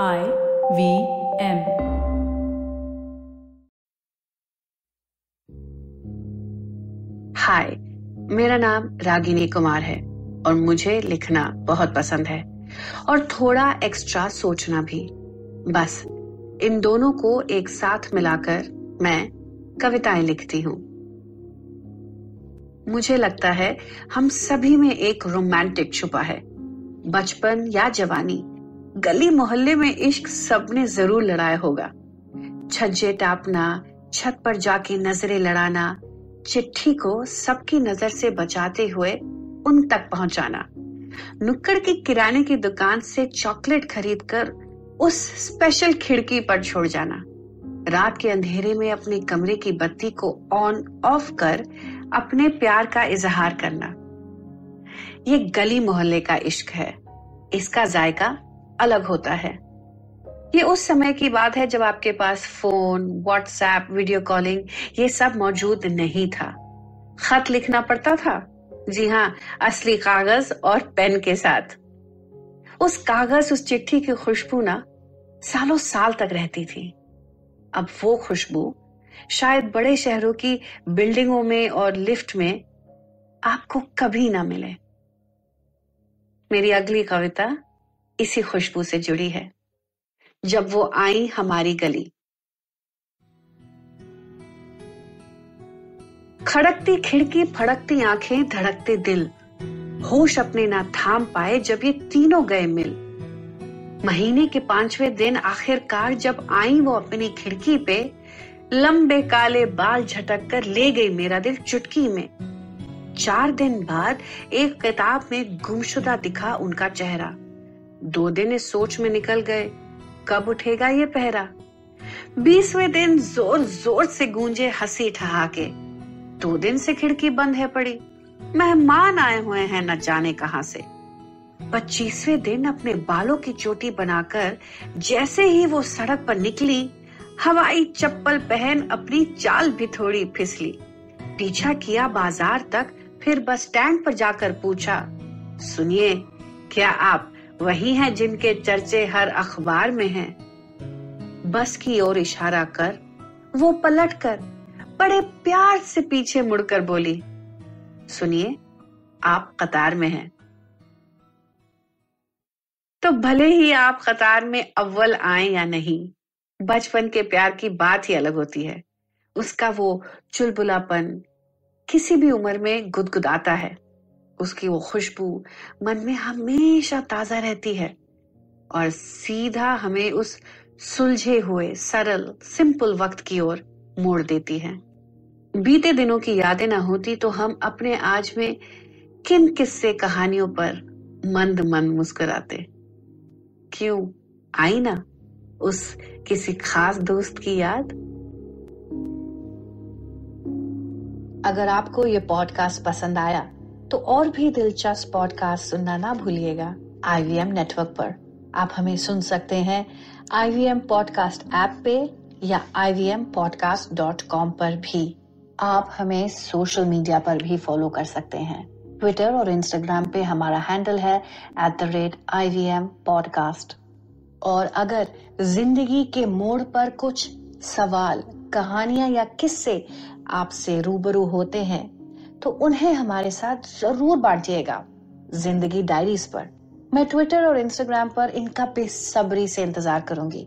I V M हाय मेरा नाम रागिनी कुमार है और मुझे लिखना बहुत पसंद है और थोड़ा एक्स्ट्रा सोचना भी। बस, इन दोनों को एक साथ मिलाकर मैं कविताएँ लिखती हूँ। मुझे लगता है हम सभी में एक रोमांटिक छुपा है, बचपन या जवानी। गली मोहल्ले में इश्क सबने ज़रूर लड़ाया होगा। छज्जे टापना, छत पर जाके नज़रें लड़ाना, चिट्ठी को सबकी नज़र से बचाते हुए उन तक पहुंचाना। नुक्कड़ की किराने की दुकान से चॉकलेट खरीद कर उस स्पेशल खिड़की पर छोड़ जाना। रात के अंधेरे में अपने कमरे की बत्ती को ऑन ऑफ़ कर अपने प्यार का इजहार करना। ये गली मोहल्ले का इश्क है। इसका जायका अलग होता है। ये उस समय की बात है जब आपके पास फ़ोन, व्हाट्सएप, वीडियो कॉलिंग ये सब मौजूद नहीं था। खत लिखना पड़ता था। जी हाँ असली कागज़ और पेन के साथ। उस कागज़, उस चिट्ठी की खुशबू ना सालों साल तक रहती थी। अब वो खुशबू शायद बड़े शहरों की बिल्डिंगों में और लिफ्ट में आपको कभी ना मिले। मेरी अगली कविता इसी खुशबू से जुड़ी है। जब वो आई हमारी गली। खड़कती खिड़की, फड़कती आँखें, धड़कते दिल। होश अपने ना थाम पाए जब ये तीनों गए मिल। महीने के पाँचवें दिन आखिरकार जब आई वो अपनी खिड़की पे, लंबे काले बाल झटक कर ले गई मेरा दिल चुटकी में। चार दिन बाद एक किताब में गुमशुदा दिखा उनका चेहरा। दो दिन इस सोच में निकल गए। कब उठेगा ये पहरा? बीसवें दिन ज़ोर ज़ोर से गूंजे हँसी ठहाके। दो दिन से खिड़की बंद है पड़ी। मेहमान आए हुए हैं न जाने कहाँ से। पच्चीसवें दिन अपने बालों की चोटी बनाकर जैसे ही वो सड़क पर निकली, हवाई चप्पल पहन अपनी चाल भी थोड़ी फिसली। पीछा किया बाज़ार तक, फिर बस स्टैंड पर जाकर पूछा, सुनिए, क्या आप वही हैं जिनके चर्चे हर अखबार में हैं। बस की ओर इशारा कर, वो पलट कर, बड़े प्यार से पीछे मुड़कर बोली, सुनिए, आप कतार में हैं। तो भले ही आप कतार में अव्वल आए या नहीं, बचपन के प्यार की बात ही अलग होती है। उसका वो चुलबुलापन किसी भी उम्र में गुदगुदाता है। उसकी वो खुशबू मन में हमेशा ताज़ा रहती है और सीधा हमें उस सुलझे हुए, सरल सिंपल वक्त की ओर मोड़ देती है। बीते दिनों की यादें ना होती तो हम अपने आज में किन किस्से कहानियों पर मंद मंद मुस्कुराते? क्यों आई ना उस किसी खास दोस्त की याद? अगर आपको ये पॉडकास्ट पसंद आया तो और भी दिलचस्प पॉडकास्ट सुनना ना भूलिएगा आईवीएम नेटवर्क पर। आप हमें सुन सकते हैं आईवीएम पॉडकास्ट ऐप पे या ivmpodcast.com पर भी। आप हमें सोशल मीडिया पर भी फॉलो कर सकते हैं। ट्विटर और इंस्टाग्राम पे हमारा हैंडल है एट द आई और अगर ज़िंदगी के मोड़ पर कुछ सवाल, कहानियाँ या किस्से आपसे रूबरू होते हैं तो उन्हें हमारे साथ ज़रूर बांटिएगा। ज़िंदगी डायरीज पर। मैं ट्विटर और इंस्टाग्राम पर इनका बेसब्री से इंतज़ार करूँगी।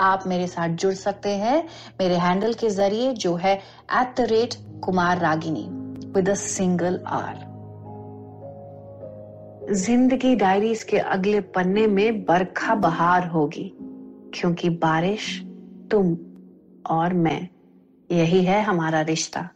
आप मेरे साथ जुड़ सकते हैं मेरे हैंडल के ज़रिए जो है at the rate Kumar Ragini with a single R Zindagi diaries के अगले पन्ने में बरखा बहार होगी, क्योंकि बारिश तुम और मैं, यही है हमारा रिश्ता।